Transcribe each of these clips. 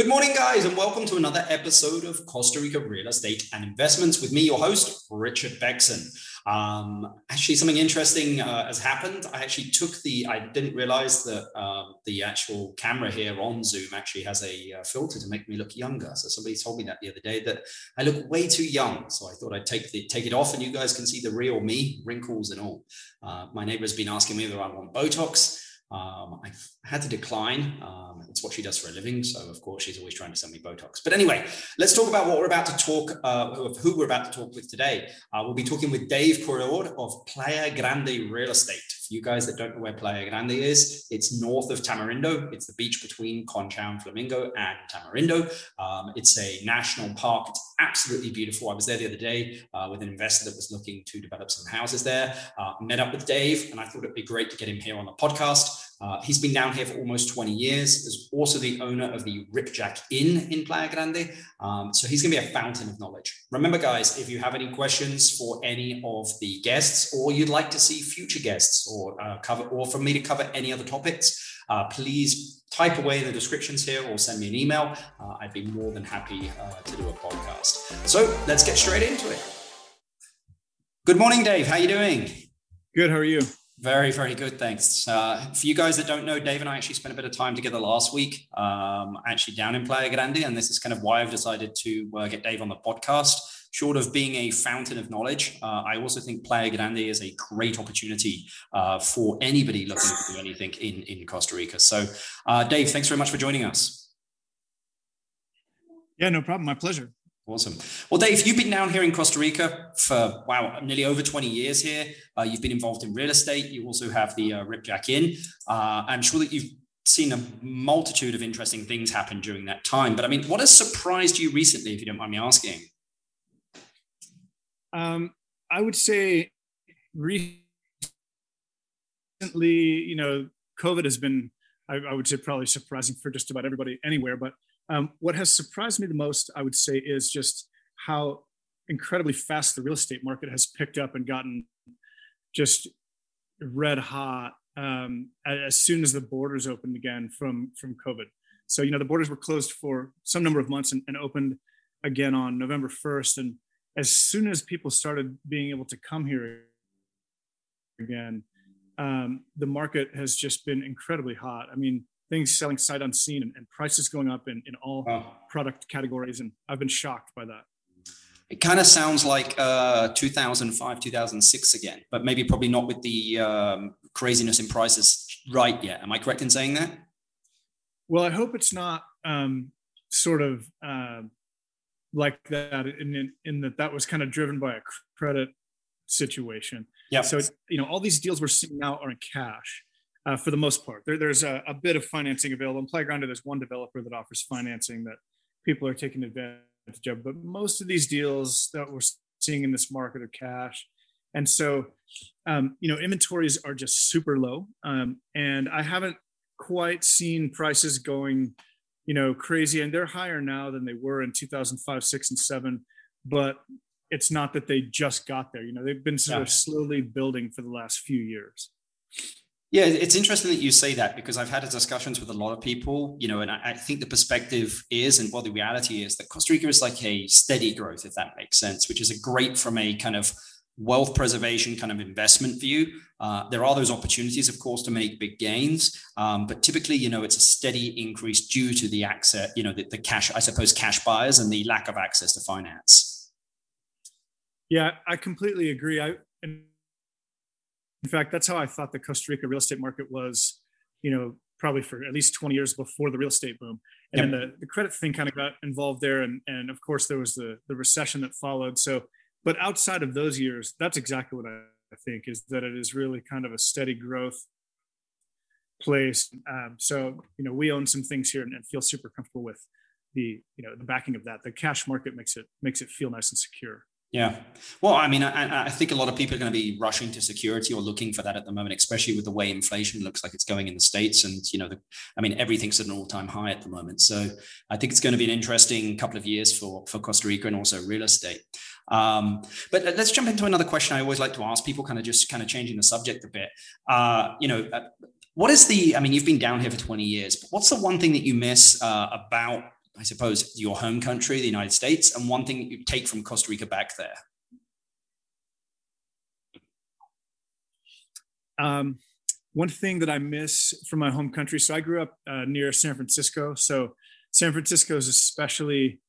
Good morning, guys, and welcome to another episode of Costa Rica Real Estate and Investments with me, your host, Richard Beckson. Um, actually, something interesting uh, has happened. I actually took the, I didn't realize that uh, the actual camera here on Zoom actually has a uh, filter to make me look younger. So somebody told me that the other day that I look way too young. So I thought I'd take, the, take it off and you guys can see the real me, wrinkles and all. Uh, my neighbor's been asking me whether I want Botox. Um, I had to decline. Um, it's what she does for a living. So, of course, she's always trying to send me Botox. But anyway, let's talk about what we're about to talk, uh, who we're about to talk with today. Uh, we'll be talking with Dave Corredor of Playa Grande Real Estate. For you guys that don't know where Playa Grande is, it's north of Tamarindo. It's the beach between Conchal and Flamingo and Tamarindo. Um, it's a national park. It's absolutely beautiful. I was there the other day uh, with an investor that was looking to develop some houses there. Uh, met up with Dave, and I thought it'd be great to get him here on the podcast. Uh, he's been down here for almost 20 years. Is also the owner of the Ripjack Inn in Playa Grande. Um, so he's going to be a fountain of knowledge. Remember, guys, if you have any questions for any of the guests, or you'd like to see future guests, or uh, cover, or for me to cover any other topics, uh, please type away in the descriptions here or send me an email. Uh, I'd be more than happy uh, to do a podcast. So let's get straight into it. Good morning, Dave. How are you doing? Good. How are you? Very, very good. Thanks. Uh, for you guys that don't know, Dave and I actually spent a bit of time together last week, um, actually down in Playa Grande. And this is kind of why I've decided to uh, get Dave on the podcast. Short of being a fountain of knowledge, uh, I also think Playa Grande is a great opportunity uh, for anybody looking to do anything in, in Costa Rica. So, uh, Dave, thanks very much for joining us. Yeah, no problem. My pleasure. Awesome. Well, Dave, you've been down here in Costa Rica for, wow, nearly over 20 years here. Uh, you've been involved in real estate. You also have the uh, Ripjack Inn. Uh, I'm sure that you've seen a multitude of interesting things happen during that time. But I mean, what has surprised you recently, if you don't mind me asking? Um, I would say recently, you know, COVID has been, I, I would say, probably surprising for just about everybody anywhere. But um, what has surprised me the most, I would say, is just how incredibly fast the real estate market has picked up and gotten just red hot um, as soon as the borders opened again from from COVID. So you know the borders were closed for some number of months and, and opened again on November 1st. And as soon as people started being able to come here again, um, the market has just been incredibly hot. I mean, things selling sight unseen and, and prices going up in, in all wow. product categories. And I've been shocked by that. It kind of sounds like uh, 2005, 2006 again, but maybe probably not with the um, craziness in prices right yet. Am I correct in saying that? Well, I hope it's not um, sort of uh, like that in, in, that that was kind of driven by a credit situation. Yeah. So, you know, all these deals we're seeing now are in cash uh, for the most part. There, there's a, a, bit of financing available. In Playa Grande, there's one developer that offers financing that people are taking advantage of. But most of these deals that we're seeing in this market are cash. And so, um, you know, inventories are just super low. Um, and I haven't quite seen prices going, you know, crazy. And they're higher now than they were in 2005, six, and seven. But it's not that they just got there. You know, they've been sort yeah. of slowly building for the last few years. Yeah, it's interesting that you say that because I've had discussions with a lot of people, you know, and I, think the perspective is, and well, the reality is that Costa Rica is like a steady growth, if that makes sense, which is a great from a kind of wealth preservation kind of investment view. Uh, there are those opportunities, of course, to make big gains, um, but typically, you know, it's a steady increase due to the access, you know, the, the cash, I suppose, cash buyers and the lack of access to finance. Yeah, I completely agree. I and in fact, that's how I thought the Costa Rica real estate market was, you know, probably for at least 20 years before the real estate boom. And yep. then the, the credit thing kind of got involved there. And, and of course, there was the, the recession that followed. So, but outside of those years, that's exactly what I, think is that it is really kind of a steady growth place. Um, so, you know, we own some things here and, and feel super comfortable with the, you know, the backing of that. The cash market makes it, makes it feel nice and secure. Yeah. Well, I mean, I, I, think a lot of people are going to be rushing to security or looking for that at the moment, especially with the way inflation looks like it's going in the States. And, you know, the, I mean, everything's at an all time high at the moment. So I think it's going to be an interesting couple of years for, for Costa Rica and also real estate. Um, but let's jump into another question I always like to ask people, kind of just kind of changing the subject a bit. Uh, you know, uh, what is the, I mean, you've been down here for 20 years, but what's the one thing that you miss uh, about I suppose, your home country, the United States, and one thing you take from Costa Rica back there? Um, one thing that I miss from my home country. So I grew up uh, near San Francisco. So San Francisco is especially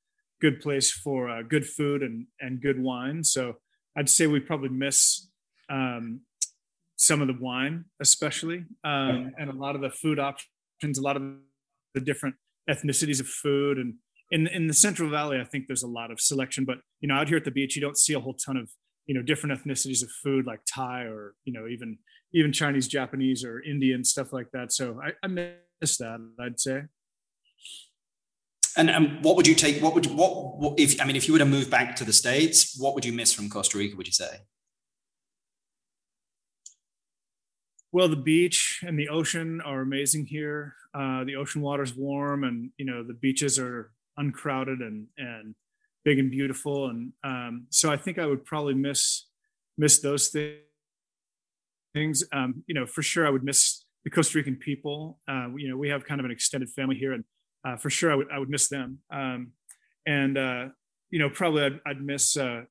good place for uh, good food and and good wine. So I'd say we probably miss um, some of the wine, especially, um, and a lot of the food options, a lot of the different ethnicities of food. And in in the Central Valley, I think there's a lot of selection. But you know, out here at the beach, you don't see a whole ton of you know different ethnicities of food like Thai or you know even even Chinese, Japanese, or Indian stuff like that. So I, I miss that. I'd say. And, and what would you take? What would what, what if I mean if you were to move back to the states, what would you miss from Costa Rica? Would you say? Well, the beach and the ocean are amazing here. Uh, the ocean water's warm, and you know the beaches are uncrowded and and big and beautiful. And um, so I think I would probably miss miss those things. Um, you know, for sure, I would miss the Costa Rican people. Uh, you know, we have kind of an extended family here, and uh, for sure, I would I would miss them. Um, and uh, you know, probably I'd, I'd miss uh,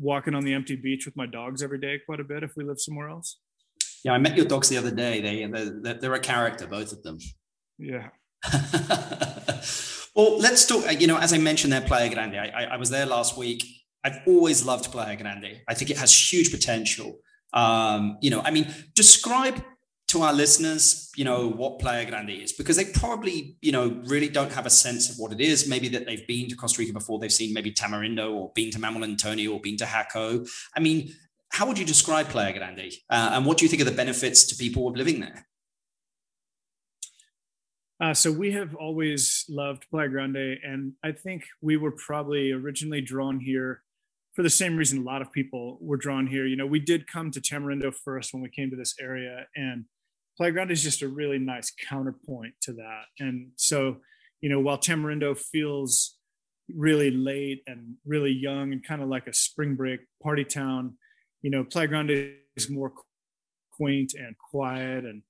walking on the empty beach with my dogs every day quite a bit if we lived somewhere else. Yeah, I met your dogs the other day. They they're, they're a character, both of them. Yeah. well, let's talk. You know, as I mentioned, there, Playa Grande. I, I, I was there last week. I've always loved Playa Grande. I think it has huge potential. Um, you know, I mean, describe to our listeners, you know, what Playa Grande is, because they probably, you know, really don't have a sense of what it is. Maybe that they've been to Costa Rica before, they've seen maybe Tamarindo or been to Manuel Antonio or been to Jaco. I mean, how would you describe Playa Grande? Uh, and what do you think are the benefits to people living there? Uh, so we have always loved Playa Grande, and I think we were probably originally drawn here for the same reason a lot of people were drawn here. You know, we did come to Tamarindo first when we came to this area, and Playa Grande is just a really nice counterpoint to that. And so, you know, while Tamarindo feels really late and really young and kind of like a spring break party town, you know, Playa Grande is more quaint and quiet and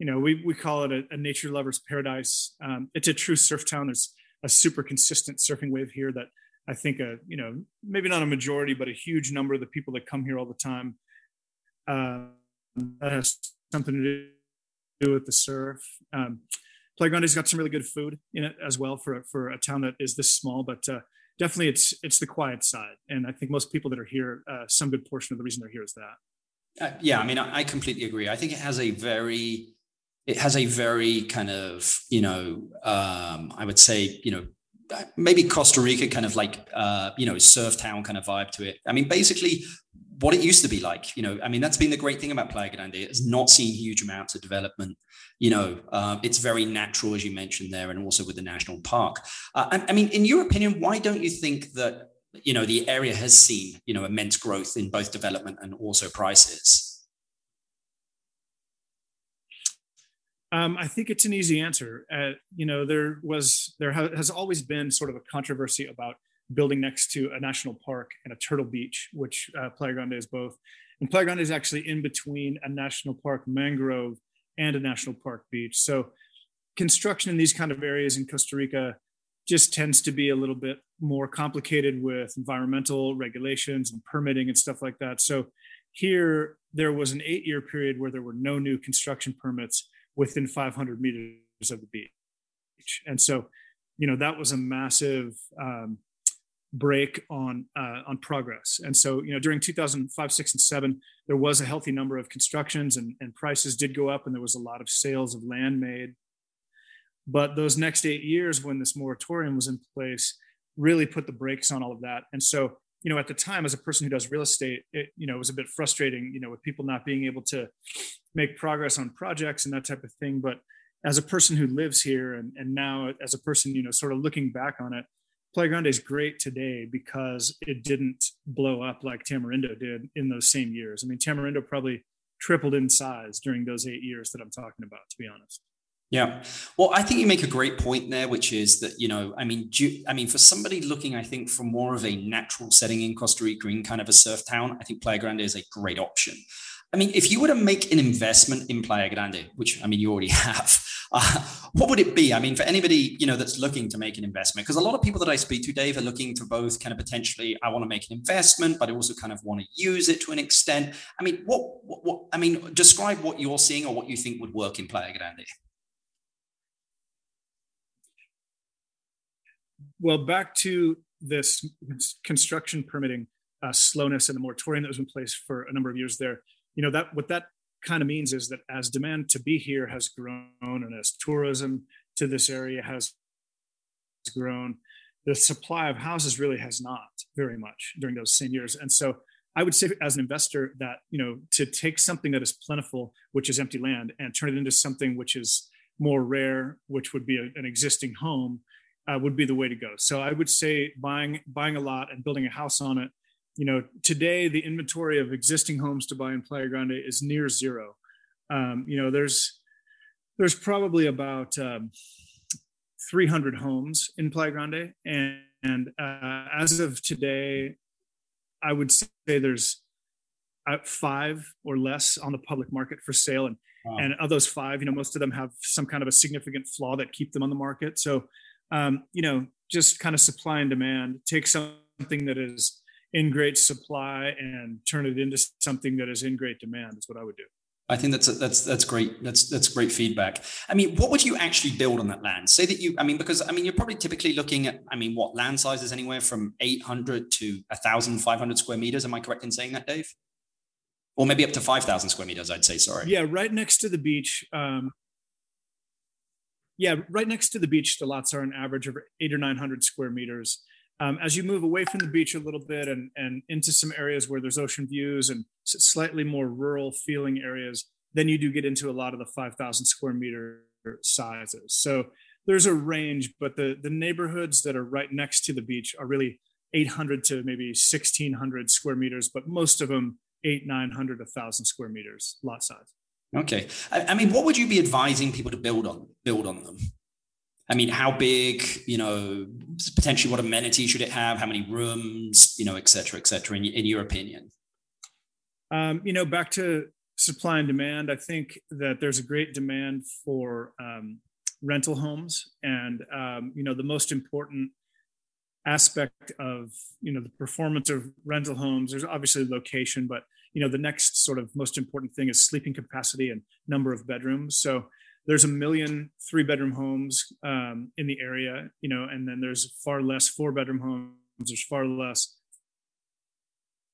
you know, we, we call it a, a nature lover's paradise. Um, it's a true surf town. There's a super consistent surfing wave here that I think a you know maybe not a majority, but a huge number of the people that come here all the time uh, that has something to do with the surf. Um, Playa Grande's got some really good food in it as well for for a town that is this small, but uh, definitely it's it's the quiet side, and I think most people that are here, uh, some good portion of the reason they're here is that. Uh, yeah, I mean, I, I completely agree. I think it has a very it has a very kind of you know um, I would say you know maybe Costa Rica kind of like uh, you know surf town kind of vibe to it. I mean, basically what it used to be like. You know, I mean, that's been the great thing about Playa Grande. It's not seen huge amounts of development. You know, uh, it's very natural, as you mentioned there, and also with the national park. Uh, I, I mean, in your opinion, why don't you think that you know the area has seen you know immense growth in both development and also prices? Um, I think it's an easy answer. Uh, you know, there was there ha- has always been sort of a controversy about building next to a national park and a turtle beach, which uh, Playa Grande is both. And Playa Grande is actually in between a national park mangrove and a national park beach. So construction in these kind of areas in Costa Rica just tends to be a little bit more complicated with environmental regulations and permitting and stuff like that. So here there was an eight year period where there were no new construction permits within 500 meters of the beach. And so, you know, that was a massive um, break on uh, on progress. And so, you know, during 2005, six, and seven, there was a healthy number of constructions, and, and prices did go up, and there was a lot of sales of land made. But those next eight years, when this moratorium was in place, really put the brakes on all of that. And so, you know, at the time, as a person who does real estate, it, you know, was a bit frustrating, you know, with people not being able to make progress on projects and that type of thing. But as a person who lives here and, and now as a person, you know, sort of looking back on it, Playa Grande is great today because it didn't blow up like Tamarindo did in those same years. I mean, Tamarindo probably tripled in size during those eight years that I'm talking about, to be honest. Yeah. Well, I think you make a great point there, which is that, you know, I mean, you, I mean, for somebody looking, I think, for more of a natural setting in Costa Rica in kind of a surf town, I think Playa Grande is a great option. I mean, if you were to make an investment in Playa Grande, which I mean, you already have, Uh, what would it be? I mean, for anybody you know that's looking to make an investment, because a lot of people that I speak to, Dave, are looking to both kind of potentially, I want to make an investment, but I also kind of want to use it to an extent. I mean, what, what, what I mean, describe what you're seeing or what you think would work in Playa Grande. Well, back to this construction permitting uh, slowness and the moratorium that was in place for a number of years there. You know that what that kind of means is that as demand to be here has grown and as tourism to this area has grown, the supply of houses really has not very much during those same years. And so I would say as an investor that, you know, to take something that is plentiful, which is empty land, and turn it into something which is more rare, which would be a, an existing home, uh, would be the way to go. So I would say buying buying a lot and building a house on it. You know, today the inventory of existing homes to buy in Playa Grande is near zero. Um, you know, there's there's probably about um, 300 homes in Playa Grande, and, and uh, as of today, I would say there's uh, five or less on the public market for sale, and wow. and of those five, you know, most of them have some kind of a significant flaw that keep them on the market. So um, you know, just kind of supply and demand, take something that is in great supply and turn it into something that is in great demand is what I would do. I think that's that's that's great. That's that's great feedback. I mean, what would you actually build on that land? Say that you, I mean, because I mean, you're probably typically looking at, I mean, what land sizes anywhere from 800 to 1,500 square meters. Am I correct in saying that, Dave? Or maybe up to 5,000 square meters, I'd say. Sorry. Yeah, right next to the beach. Um, yeah, right next to the beach, the lots are an average of eight or 900 square meters. Um, as you move away from the beach a little bit and, and into some areas where there's ocean views and slightly more rural feeling areas, then you do get into a lot of the 5,000 square meter sizes. So there's a range, but the, the neighborhoods that are right next to the beach are really 800 to maybe 1,600 square meters, but most of them eight, 900, 1,000 square meters lot size. Okay. I, I, mean, what would you be advising people to build on build on them? I mean, how big, you know, potentially what amenity should it have? How many rooms, you know, et cetera, et cetera, in, in your opinion? Um, you know, back to supply and demand, I think that there's a great demand for um, rental homes. And, um, you know, the most important aspect of, you know, the performance of rental homes, there's obviously location, but you know the next sort of most important thing is sleeping capacity and number of bedrooms so there's a million three bedroom homes um, in the area you know and then there's far less four bedroom homes there's far less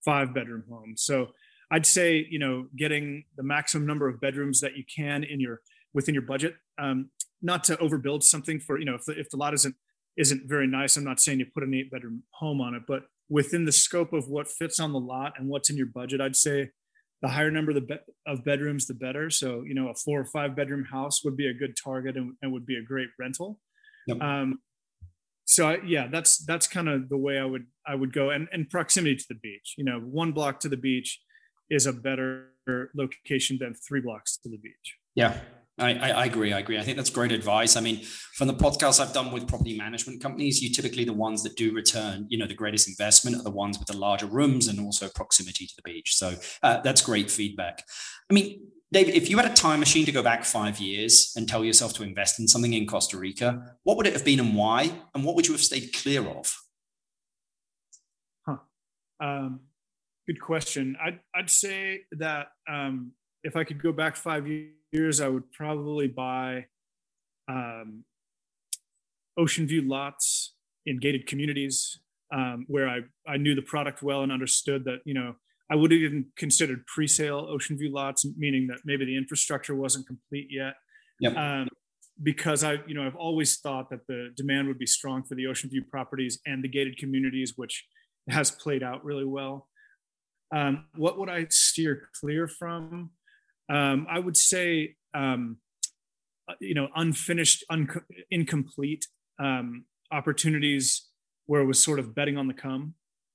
five bedroom homes. So i'd say you know getting the maximum number of bedrooms that you can in your within your budget um, not to overbuild something for you know if the, if the lot isn't isn't very nice i'm not saying you put an eight bedroom home on it but within the scope of what fits on the lot and what's in your budget, I'd say the higher number of, be- of bedrooms, the better. So, you know, a four or five bedroom house would be a good target and, and would be a great rental. Yep. Um, so I, yeah, that's that's kind of the way I would I would go, and and proximity to the beach. You know, one block to the beach is a better location than three blocks to the beach. Yeah, I, I, agree. I agree. I think that's great advice. I mean, from the podcasts I've done with property management companies, you typically the ones that do return, you know, the greatest investment are the ones with the larger rooms and also proximity to the beach. So uh, that's great feedback. I mean, David, if you had a time machine to go back five years and tell yourself to invest in something in Costa Rica, what would it have been and why? And what would you have stayed clear of? Huh. Um, good question. I'd, I'd say that um, if I could go back five years, I would probably buy um, ocean view lots in gated communities um, where I, I knew the product well and understood that, you know, I would have even considered pre-sale ocean view lots, meaning that maybe the infrastructure wasn't complete yet. Yep. Um, because I, you know, I've always thought that the demand would be strong for the ocean view properties and the gated communities, which has played out really well. Um, what would I steer clear from? Um, I would say, um, uh, you know, unfinished, un- incomplete um, opportunities where it was sort of betting on the come.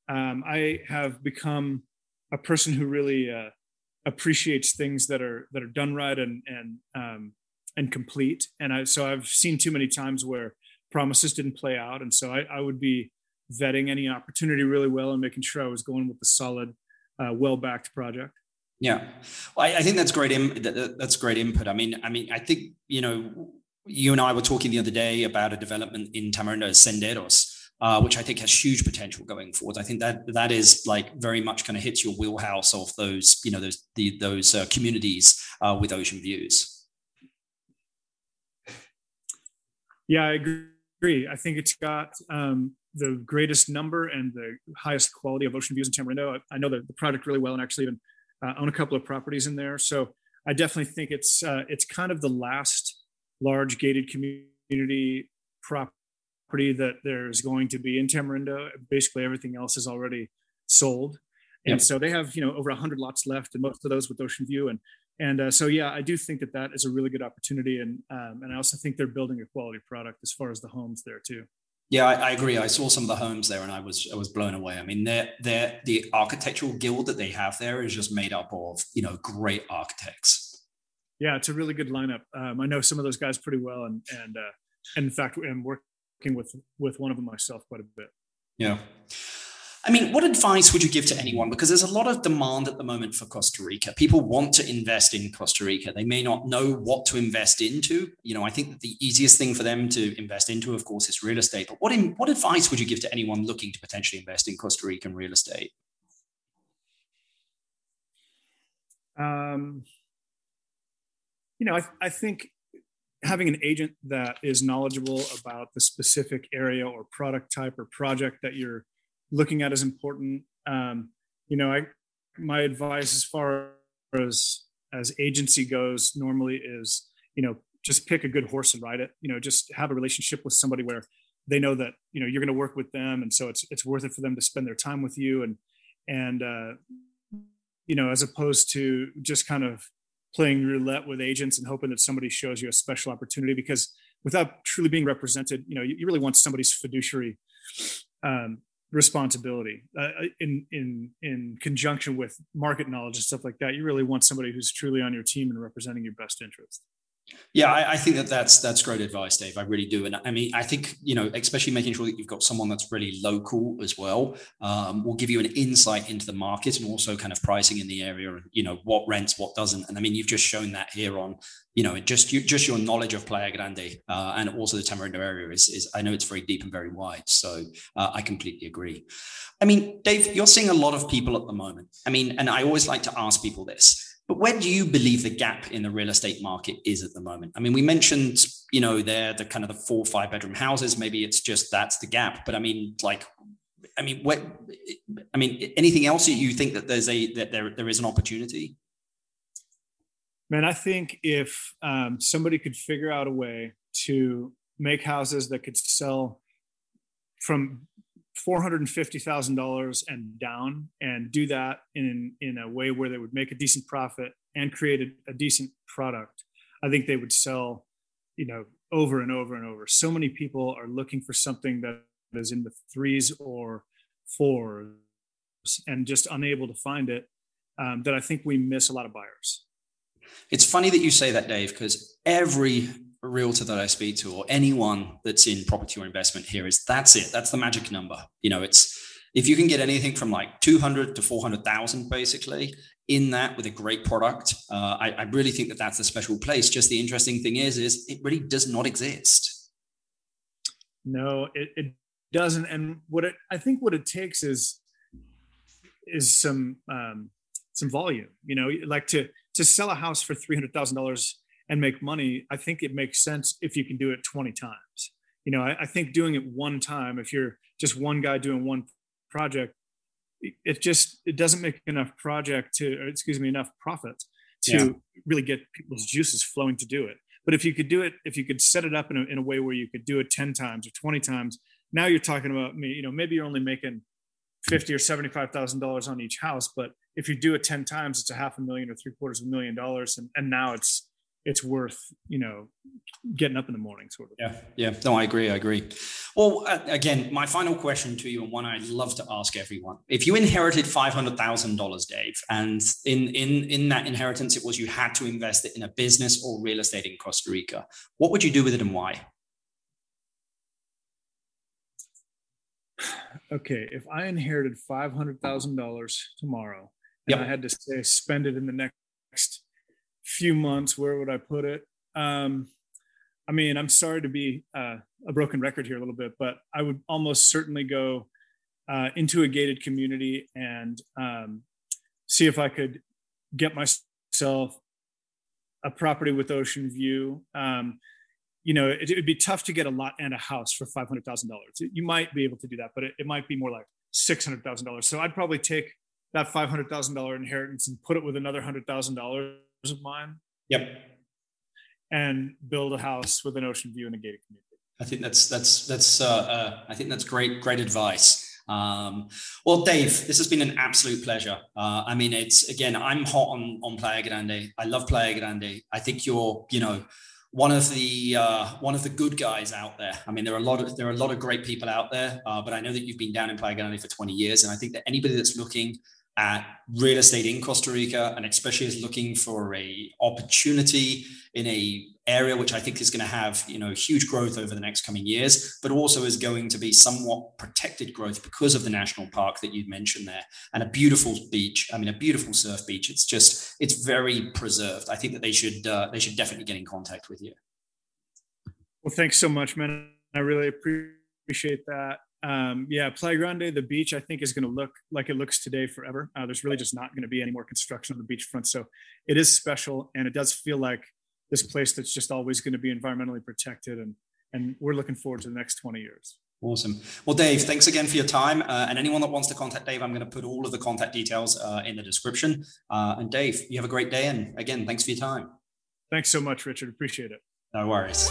Um, I have become a person who really uh, appreciates things that are that are done right and and um, and complete. And I so I've seen too many times where promises didn't play out, and so I, I would be vetting any opportunity really well and making sure I was going with a solid, uh, well-backed project. Yeah, well, I, I, think that's great. That, that's great input. I mean, I mean, I think you know you and I were talking the other day about a development in Tamarindo Senderos, uh, which I think has huge potential going forward. I think that that is like very much kind of hits your wheelhouse of those, you know, those the, those uh, communities uh, with ocean views. Yeah, I agree. I think it's got um, the greatest number and the highest quality of ocean views in Tamarindo. I, I know the, the project really well, and actually even uh, own a couple of properties in there. So I definitely think it's uh, it's kind of the last large gated community property that there's going to be in Tamarindo. Basically, everything else is already sold, and so they have you know over hundred lots left, and most of those with Ocean View. And and uh, so yeah, I do think that that is a really good opportunity, and um, and I also think they're building a quality product as far as the homes there too. Yeah, I, I, agree. I saw some of the homes there, and I was I was blown away. I mean, they're, they're, the architectural guild that they have there is just made up of you know great architects. Yeah, it's a really good lineup. Um, I know some of those guys pretty well, and and, uh, and in fact, I'm working with with one of them myself quite a bit. Yeah. I mean, what advice would you give to anyone? Because there's a lot of demand at the moment for Costa Rica. People want to invest in Costa Rica. They may not know what to invest into. You know, I think that the easiest thing for them to invest into, of course, is real estate. But what in, what advice would you give to anyone looking to potentially invest in Costa Rican real estate? Um, you know, I, I think having an agent that is knowledgeable about the specific area or product type or project that you're looking at is important. Um, you know, I my advice as far as as agency goes normally is you know just pick a good horse and ride it. You know, just have a relationship with somebody where they know that you know you're going to work with them, and so it's it's worth it for them to spend their time with you and and uh, you know as opposed to just kind of playing roulette with agents and hoping that somebody shows you a special opportunity because without truly being represented you know you, you really want somebody's fiduciary um, responsibility uh, in in in conjunction with market knowledge and stuff like that. You really want somebody who's truly on your team and representing your best interest yeah, I, I, think that that's that's great advice, Dave. I really do, and I mean, I think you know, especially making sure that you've got someone that's really local as well, um, will give you an insight into the market and also kind of pricing in the area, and you know what rents, what doesn't. And I mean, you've just shown that here on, you know, just you, just your knowledge of Playa Grande uh, and also the Tamarindo area is, is I know it's very deep and very wide. So uh, I completely agree. I mean, Dave, you're seeing a lot of people at the moment. I mean, and I always like to ask people this but where do you believe the gap in the real estate market is at the moment? I mean, we mentioned, you know, they're the kind of the four, five bedroom houses. Maybe it's just that's the gap. But I mean, like, I mean, what, I mean, anything else that you think that there's a, that there, there is an opportunity? Man, I think if um, somebody could figure out a way to make houses that could sell from $450,000 and down and do that in, in a way where they would make a decent profit and create a, a decent product, I think they would sell, you know, over and over and over. So many people are looking for something that is in the threes or fours and just unable to find it um, that I think we miss a lot of buyers. It's funny that you say that, Dave, because every realtor that I speak to or anyone that's in property or investment here is that's it. That's the magic number. You know, it's if you can get anything from like 200 to 400,000 basically in that with a great product, uh, I, I, really think that that's a special place. Just the interesting thing is, is it really does not exist. No, it, it doesn't. And what it, I think what it takes is, is some, um, some volume, you know, like to, to sell a house for $300,000 and make money, I think it makes sense if you can do it 20 times. You know, I, I think doing it one time, if you're just one guy doing one project, it just it doesn't make enough project to excuse me enough profit to yeah. really get people's juices flowing to do it. But if you could do it, if you could set it up in a, in a way where you could do it 10 times or 20 times, now you're talking about me, you know, maybe you're only making 50 or $75,000 on each house, but if you do it 10 times, it's a half a million or three quarters of a million dollars. And, and now it's, it's worth you know getting up in the morning sort of. Yeah yeah. No i agree i agree. Well uh, again my final question to you and one i love to ask everyone. If you inherited $500000 dave and in in in that inheritance it was you had to invest it in a business or real estate in costa rica what would you do with it and why? Okay if i inherited $500000 tomorrow and yep. i had to say spend it in the next few months, where would I put it? Um, I mean, I'm sorry to be uh, a broken record here a little bit, but I would almost certainly go uh, into a gated community and um, see if I could get myself a property with ocean view. Um, you know, it would be tough to get a lot and a house for five hundred thousand dollars. You might be able to do that, but it, it might be more like six hundred thousand dollars. So I'd probably take that five hundred thousand dollar inheritance and put it with another hundred thousand dollars of mine. Yep. And build a house with an ocean view and a gated community. I think that's that's that's uh, uh, I think that's great great advice. Um, well, Dave, this has been an absolute pleasure. Uh, I mean, it's again, I'm hot on on Playa Grande. I love Playa Grande. I think you're, you know, one of the uh, one of the good guys out there. I mean, there are a lot of there are a lot of great people out there, uh, but I know that you've been down in Playa Grande for 20 years, and I think that anybody that's looking at real estate in Costa Rica, and especially is looking for a opportunity in a area which I think is going to have you know huge growth over the next coming years, but also is going to be somewhat protected growth because of the national park that you mentioned there, and a beautiful beach. I mean, a beautiful surf beach. It's just it's very preserved. I think that they should uh, they should definitely get in contact with you. Well, thanks so much, man. I really appreciate that um, yeah, Playa Grande, the beach, I think is going to look like it looks today forever. Uh, there's really just not going to be any more construction on the beachfront. So it is special and it does feel like this place that's just always going to be environmentally protected. And, and we're looking forward to the next 20 years. Awesome. Well, Dave, thanks again for your time. Uh, and anyone that wants to contact Dave, I'm going to put all of the contact details uh, in the description. Uh, and Dave, you have a great day. And again, thanks for your time. Thanks so much, Richard. Appreciate it. No worries.